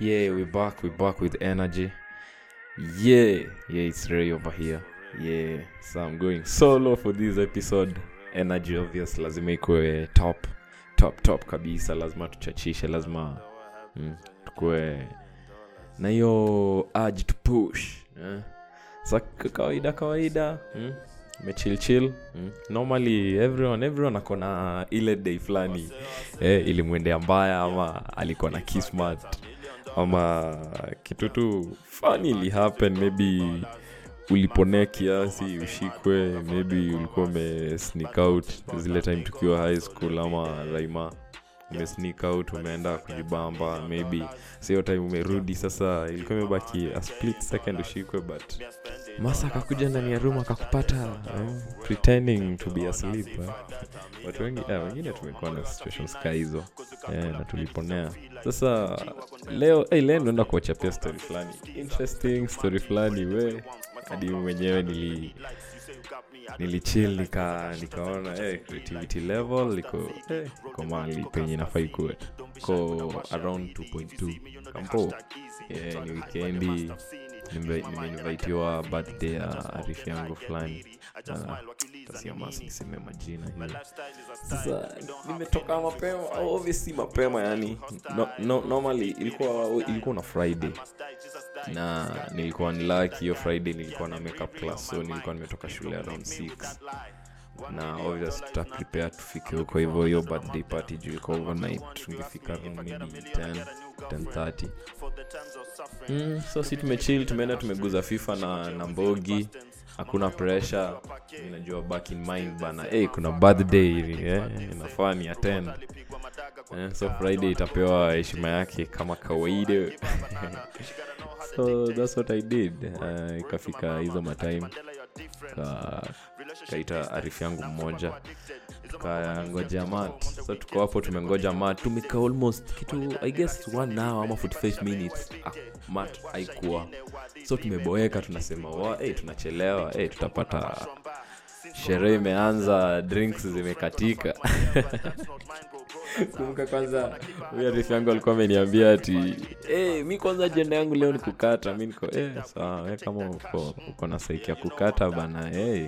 Yeah, we're back. We're back with energy. Yeah, yeah, it's Ray over here. Yeah, so I'm going solo for this episode. Energy obvious, lazima ikuwe top top top kabisa, lazima tuchachishe, lazima mm, tukue na hiyo urge to push eh? sa kawaida kawaida mm? mechilchil mm? normally everyone everyone akona ile day fulani eh, ilimwendea mbaya ama alikuwa na kismat ama kitu tu fani ili happen maybe uliponea kiasi ushikwe maybe ulikuwa ume sneak out zile time tukiwa high school ama raima ume sneak out umeenda kujibamba maybe sio time umerudi. Sasa ilikuwa imebaki a split second ushikwe but masa akakuja ndani ya room akakupata eh, pretending to be asleep eh. watu wengi eh, wengine tumekuwa na situations ka hizo eh, na tuliponea. Sasa leo leo naenda kuwachapia story fulani. Interesting story fulani we hadi mwenyewe nili nilichill nika nikaona creativity level liko iko mali penye nafaa ikuwe ko around 2.2 kampo ni wikendi nimeinvitiwa birthday ya arifi yangu fulani. Ah, tasiamasi majina sasa nimetoka mapema obviously mapema yani no, no, normally ilikuwa ilikuwa na friday. Na nilikuwa ni lucky hiyo friday nilikuwa na makeup class so nilikuwa nimetoka shule around 6 na obvious tuta prepare tufike huko. Hivyo hiyo birthday party juu iko overnight tungefika around maybe 10 10:30 mm, so si tumechill tumeenda tumeguza fifa na, na mbogi. Hakuna pressure. Najua back in mind bana. Hey, kuna birthday eh, inafaa ni attend. Eh, so friday itapewa heshima yake kama kawaida. So that's what i did. Uh, ikafika hizo matime. Ka, kaita arifu yangu mmoja. Tukangojea mat. so tuko hapo tumengoja mat. Tumekaa almost kitu i guess one hour ama 45 minutes. Ah, mat haikuwa. So tumeboeka tunasema wa hey, tunachelewa. Hey, tutapata sherehe imeanza drinks zimekatika. Kumbuka kwanza huyo yangu alikuwa ameniambia ati hey, mi kwanza ajenda yangu leo ni kukata. Mi niko hey, sawa we kama uko, uko na saiki ya kukata bana hey,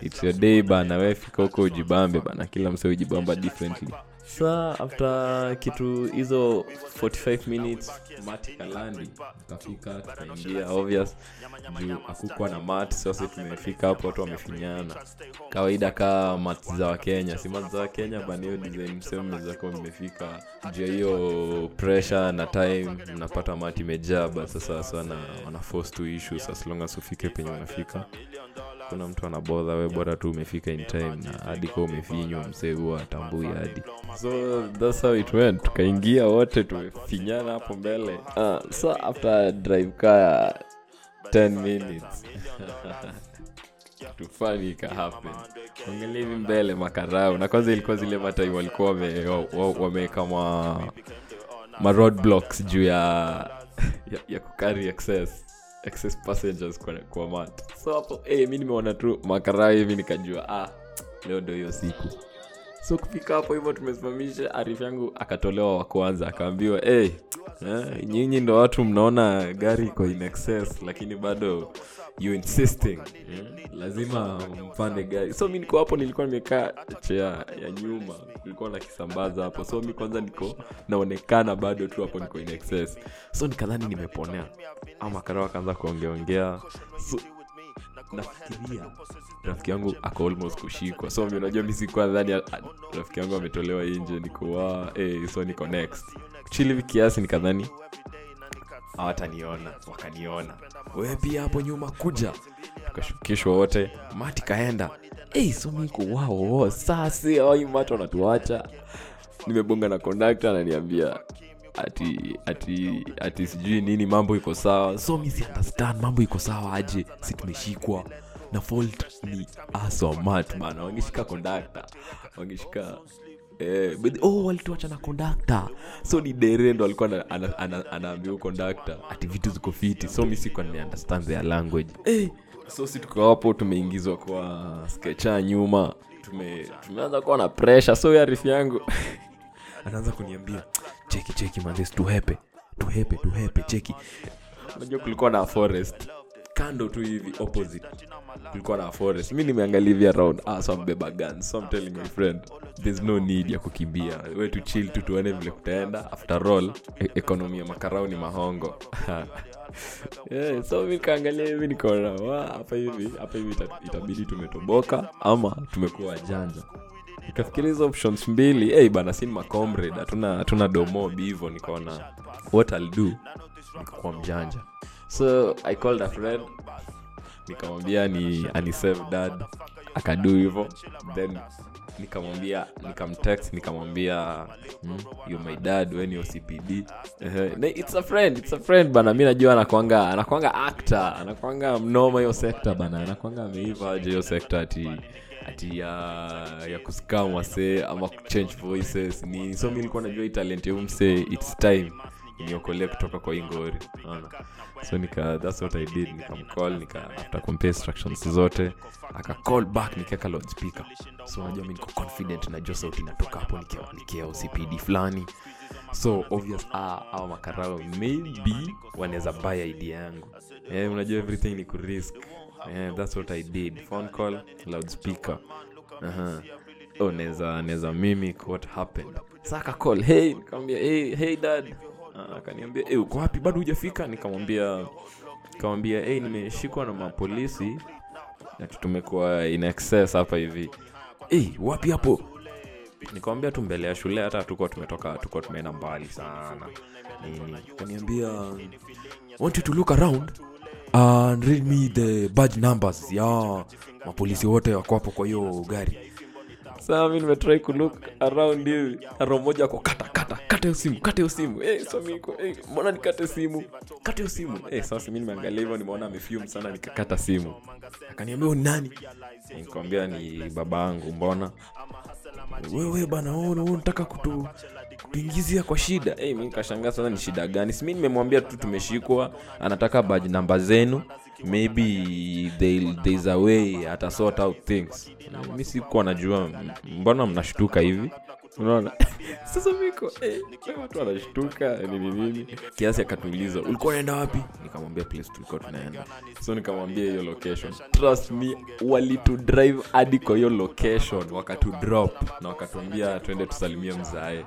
its your day bana we fika huko ujibambe bana. Kila mse ujibamba differently sa after kitu hizo 45 minutes mati kalandi tukafika tukaingia obvious. Juu akukwa na mat sasa tumefika hapo watu wamefinyana. Kawaida kaa mat za wakenya si mat za wakenya baniyo design mseme zako mmefika. Juu hiyo pressure na time mnapata mat imejaa but sasa sana wana to issue as long as ufike penye unafika kuna mtu anabodha we bora tu umefika in time na hadi kwa umefinywa msee huwa atambui hadi. So that's how it went. Tukaingia wote tumefinyana hapo mbele. Uh, so after drive kaa 10 minutes. Ikahappen hivi mbele makarau na kwanza ilikuwa zile matime walikuwa wame- wa- wa- ma, ma roadblocks juu ya, ya, ya kukari excess excess passengers kwa, kwa mat. So hapo hey, mi nimeona tu makarau hivi nikajua ah leo ndo hiyo siku so kufika hapo hivyo tumesimamisha. Arifu yangu akatolewa wa kwanza akaambiwa hey, eh, nyinyi ndo watu mnaona gari iko in excess lakini bado you insisting eh, lazima mpande gari. So mi niko hapo nilikuwa nimekaa chea ya nyuma kulikuwa na kisambaza hapo. So mi kwanza niko naonekana bado tu hapo niko in excess. So nikadhani nimeponea. Ama karao akaanza kuongeongea so nafikiria rafiki yangu ako almost kushikwa. So mi unajua mi sikuwa nadhani a- a- rafiki yangu ametolewa nje nikuwa hey, so niko next. Chilivi kiasi nikadhani hawataniona wakaniona. Wewe pia hapo nyuma kuja. Tukashukishwa wote. Mati kaenda. Hey, so miko wao sasi awai mati wanatuacha. Nimebonga na kondakta ananiambia ati ati ati sijui nini mambo iko sawa. So mi si understand mambo iko sawa aje? Si tumeshikwa. Na fault ni asomat bana wangeshika kondakta wangeshika Eh, oh walituacha na kondakta so ni derendo alikuwa ana- ana- ana- anaambia kondakta ati vitu ziko fiti. So mi sikuwa nimeunderstand their language. Eh, so si tuko tumeingizwa kwa skecha nyuma. Tume kuwa na pressure. So ya rifi yangu. Anaanza kuniambia cheki cheki manze tuhepe tuhepe tuhepe cheki. Unajua kulikuwa na forest. Kando tu hivi opposite. Kulikuwa na forest. Mi nimeangalia hivi around. Ah, so mbeba gun so I'm telling my friend there's no need ya kukimbia. We tu chill tu tuone vile kutaenda. After all e- ekonomi ya makarau ni mahongo. Yeah, so mi kaangalia hivi nikaona hapa hivi hapa hivi itabidi tumetoboka ama tumekuwa janja nikafikiria hizo options mbili. Hey, bana sin macomrade hatuna hatuna domob hivo nikaona what I'll do? Nikakuwa mjanja. So i called a friend. Nikamwambia ni anisave dad. Akadu hivo then nikamwambia nikamtext nikamwambia hmm, you my dad when you cpd uh, it's a friend it's a friend bana. Mi najua anakwanga anakwanga actor anakwanga mnoma hiyo sekta bana. Anakwanga ameiva aje hiyo sekta ati ati ya ya kuskam wasee ama kuchange voices. Ni so mi nilikuwa najua hii talent ya umse its time niokolee kutoka kwa ingori naona so nika that's what i did. nikamcall nika after compare instructions zote. Akacall back nikiweka loudspeaker so najua mi niko confident najua sauti inatoka hapo nikia- ocpd fulani. So obvious ah, au makarao maybe wanaweza buy idea yangu. Yeah, unajua everything ni kurisk yeah, that's what i did. Phone call loudspeaker. Uh-huh. oh, neza neza mimic what happened? Saka call hey nikamwambia hey, hey dad. Ah, akaniambia hey, uko wapi? Bado hujafika? Nikamwambia nikamwambia hey, nimeshikwa na mapolisi tumekuwa in excess hapa hivi. Hey, wapi hapo? Nikamwambia tu mbele ya shule hata tukuwa tumetoka tukuwa tumeenda mbali sana. Nini? Akaniambia want you to look around and read me the badge numbers. Ya mapolisi wote wako hapo kwa hiyo gari. Saa mi nimetrai kulook around hivi aro moja ako kata kata kata hiyo simu kata hiyo simu. Hey, samiko hey, mbona nikate simu? Kata hiyo simu. Hey, sasa mi nimeangalia hivyo nimeona amefume sana nikakata simu. Akaniambia "Huyu ni nani? Nikamwambia ni baba yangu mbona? Wewe bana unataka kutu kutuingizia kwa shida. Hey, mi nikashangaa sana ni shida gani. Simi nimemwambia tu tumeshikwa anataka badge namba zenu. Maybe they, there's a ata sort out things. Mi sikuwa najua mbona mnashtuka hivi? Unaona? Sasa miko eh, watu wanashtuka nini nini? Kiasi akatuuliza ulikuwa unaenda wapi? Nikamwambia place tulikuwa tunaenda. So nikamwambia hiyo location. Trust me walitudrive hadi kwa hiyo location wakatudrop na wakatuambia twende tusalimie mzae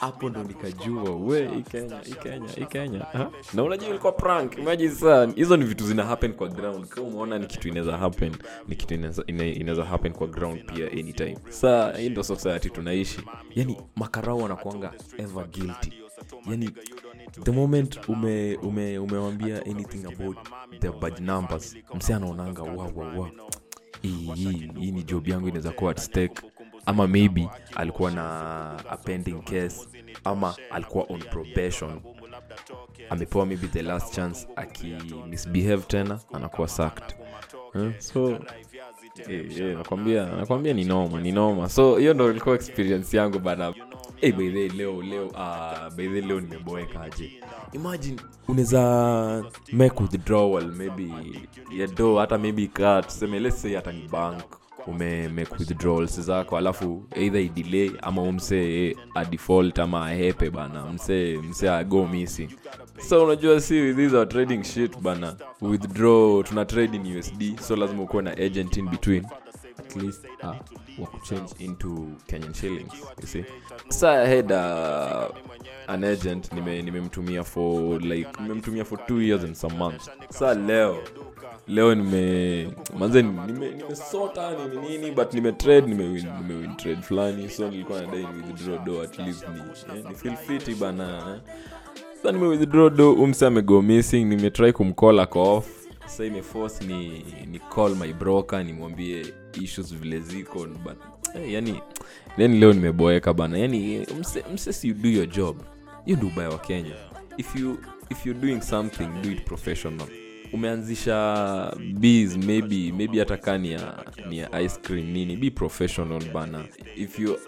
hapo ndo nikajua we hii kenya hii kenya hii kenya ha? na unajua ilikuwa prank imagine hizo ni vitu zina happen kwa ground. Kama umeona ni kitu inaweza happen ni kitu inaweza- happen kwa ground pia anytime. Saa hii ndo society tunaishi. Yani makarau wanakuanga ever guilty. Yani the moment ume ume umewambia anything about the bad numbers mse anaonanga wa wa wa hii hii hii ni job yangu inaweza kuwa at stake ama maybe alikuwa na a pending case ama alikuwa on probation. Amepewa maybe the last chance akimisbehave tena anakuwa sacked. Eh? so eh, eh, nakwambia ni noma ni noma so hiyo ndo ilikuwa experience yangu bana hey, baidhe leo leo uh, baidhe leo nimeboekaje imagine unaweza make withdrawal maybe ya hata maybe ka tuseme let's hata ni bank ume make withdrawals zako alafu either idelay ama umse adefault ama ahepe bana mse msee ago missing. So unajua si these are trading shit bana. Withdraw tuna trade in usd so lazima ukuwe na agent in between. At least uh, wakuchange into kenyan shillings you see. Sa I had uh, an agent nime- nimemtumia for like nimemtumia for two years and some months. Sa leo leo nime manze nime- nimesota nini but nimetrade nimewin nimewin trade fulani. So nilikuwa nadai withdraw do at least ni, eh, ni feel fiti bana eh. sa nime withdraw do umse amego missing nimetry kumcall sa imeforce ni, ni call my broker nimwambie issues vile ziko but eh, yani then leo nimeboeka bana. Yani mse, you do your job. Hiyo ndio ubaya wa kenya. If you if you're doing something do it professional umeanzisha bees maybe maybe hata kaa ni ya ice cream nini be professional bana. If you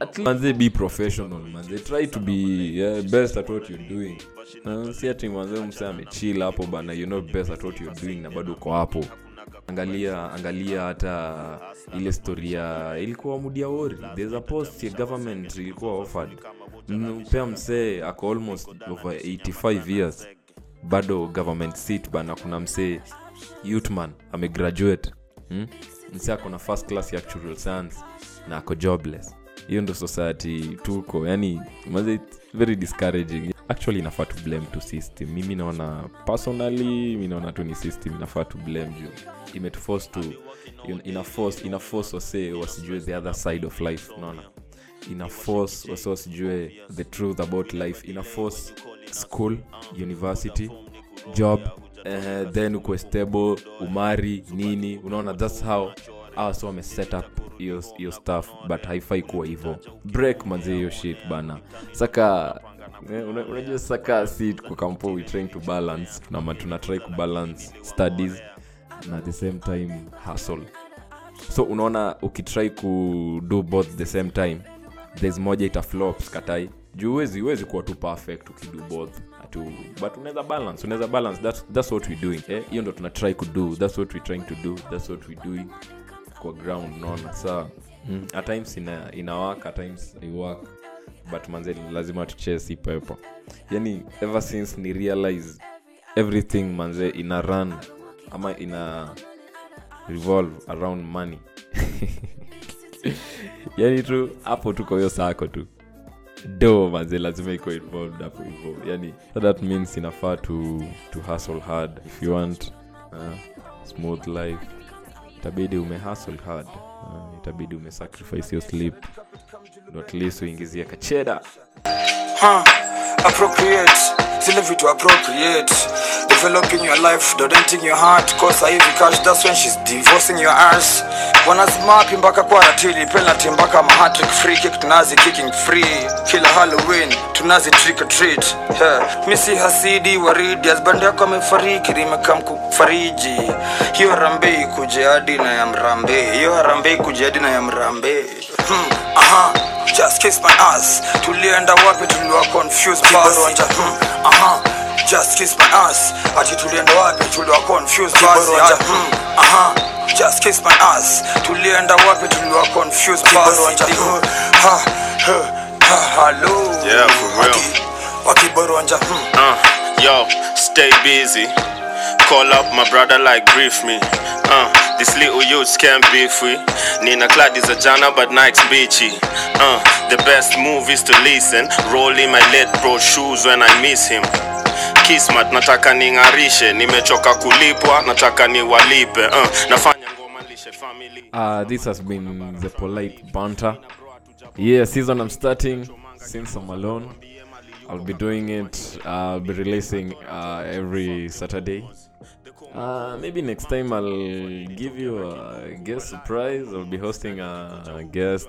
at least manze be professional manze. Try to be yeah, best at what you're doing. Uh, si ati manze mse amechill hapo bana. You're not best at what you're doing na bado uko hapo. Angalia angalia hata ile storia ilikuwa mudia wori there's a post ya government ilikuwa offered. Mpea msee ako almost over 85 years bado government seat bana kuna msee youthman amegraduate. Hmm? msee ako na first class ya actual science na ako jobless. Hiyo ndo society tuko yani maze very discouraging. Actually inafaa to blame to system. Mimi naona personally mi naona tu ni system inafaa to blame juu. Imetuforce to inaforce inaforce wasee wasijue the other side of life unaona? Inaforce wasee wasijue the truth about life. Ina force school university job uh, then ukwe stable umari nini unaona thats how awa so wame set up hiyo staff but haifai kuwa hivo break manzi hiyo shit bana. Saka eh, una- unajua saka si kwa kampo we to balance tunama tuna kubalance studies na the same time hustle. So unaona ukitry kudo both the same time there's moja itaflop skatai juu huwezi huwezi kuwa tu perfect ukidu both. Atu, but unaweza balance unaweza balance. That's, that's what we doing eh? hiyo ndo tuna try kudo. That's what we trying to do. That's what we doing kwa ground naona saa mm, at times ina, ina work at times i work. But manze lazima tuchesi pepo. Yani ever since ni realize everything manze ina run ama ina revolve around money. Yani tu hapo tuko hiyo sako tu do maze lazima iko involved hapo hivo yani that means inafaa to, to hustle hard. If you want uh, smooth life itabidi ume hustle hard. Uh, itabidi ume sacrifice your sleep. Ndo at least uingizie kacheda huh. appropriate zile vitu appropriate. Developing your life dodenting your heart. Kosa hivi cash that's when she's divorcing your ass. Wanazimapi mpaka kwa ratili penalty mpaka mahatrick free kick tunazi kicking free. Kila halloween tunazi trick or treat. Yeah. misi hasidi waridi husband yako amefariki rimekam kufariji hiyo rambei kuje hadi na ya mrambe. Hiyo harambei kuje hadi na ya mrambe. Hmm. aha just kiss my ass tulienda wapi tuliwa confused basi hmm. aha just kiss my ass ati tulienda wapi tuliwa confused basi hmm. aha just kiss my ass tulienda wapi tuliwa confused basi hmm. ha ha ha hello Yeah, for real. Waki- wakiboronja hmm. Uh, yo, stay busy. Call up my brother like brief me. Uh, this little youths can't be free. Nina Clad is a jana, but Nike's beachy. Uh, the best move is to listen. Roll in my late bro shoes when I miss him. Kismat nataka ning'arishe, nimechoka kulipwa, nataka niwalipe. Uh, nafanya ngoma lishe family. Uh, this has been the polite banter. Yeah, season I'm starting since I'm alone. I'll be doing it. I'll be releasing uh, every Saturday. Uh, maybe next time I'll give you a guest surprise. I'll be hosting a, guest.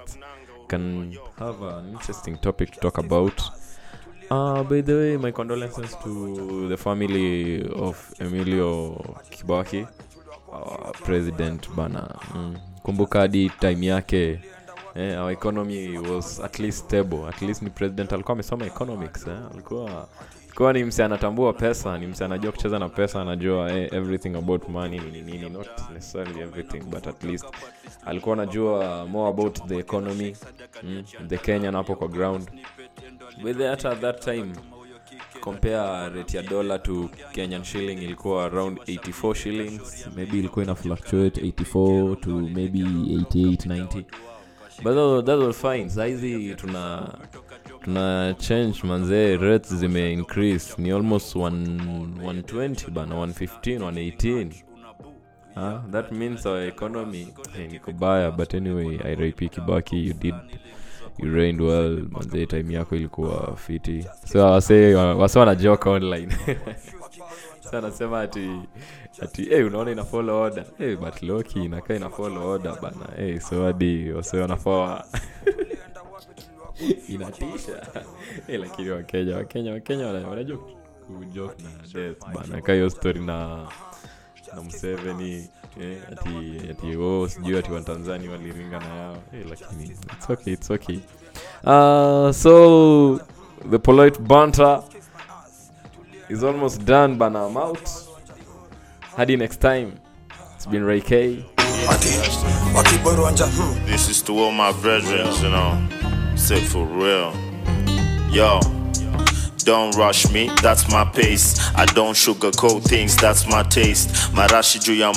Can have an interesting topic to talk about. Uh, by the way, my condolences to the family of Emilio Kibaki, our president bana. Mm. Kumbuka hadi time yake eh, our economy was at least stable. At least ni president alikuwa amesoma economics eh. Alikuwa alikuwa ni mse anatambua pesa, ni mse anajua kucheza na pesa, anajua hey, everything about money ni nini, not necessarily everything but at least alikuwa anajua more about the economy mm, the Kenyan hapo kwa ground. With hata at that time compare rate ya dollar to kenyan shilling ilikuwa around 84 shillings. Maybe ilikuwa ina fluctuate 84 to maybe 88 90 but that was fine. Saizi tuna tuna change manzee rates zime increase. Ni almost 1, 120 bana 115 118 Ah, that means our economy eh, niko baya but anyway irip kibaki you did you reigned well. Manzee time yako ilikuwa fiti. So wase wanajoka online. Anasema ati ati hey, unaona ina follow order. Hey, but loki inakaa ina follow order bana. Hey, so hadi wase inatisha hey, lakini wakenya wakenya wakenya wana- wanajua kujoke na death bana ka story na na mseveni eh, ati ati oh, sijui ati watanzania waliringa na yao eh, lakini it's okay, it's okay. Uh, so the polite banter is almost done bana I'm out hadi next time it's been ray k hmm. This is to all my brethren, you know. Say for real. Yo. Don't rush me, that's my pace. I don't sugarcoat things, that's my taste. Marashi ya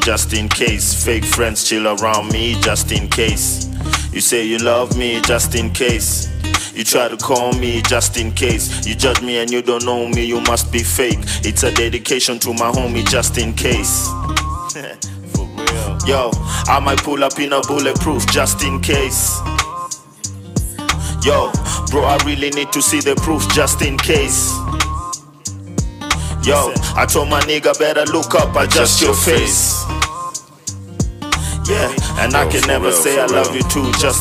just in case. Fake friends chill around me, just in case. You say you love me, just in case. You try to call me just in case. You judge me and you don't know me, you must be fake. It's a dedication to my homie, just in case. Yo, I might pull up in a bulletproof just in case. Yo, bro, I really need to see the proof just in case. Yo, I told my nigga better look up, adjust your face. Yeah, and I can never say I love you too, just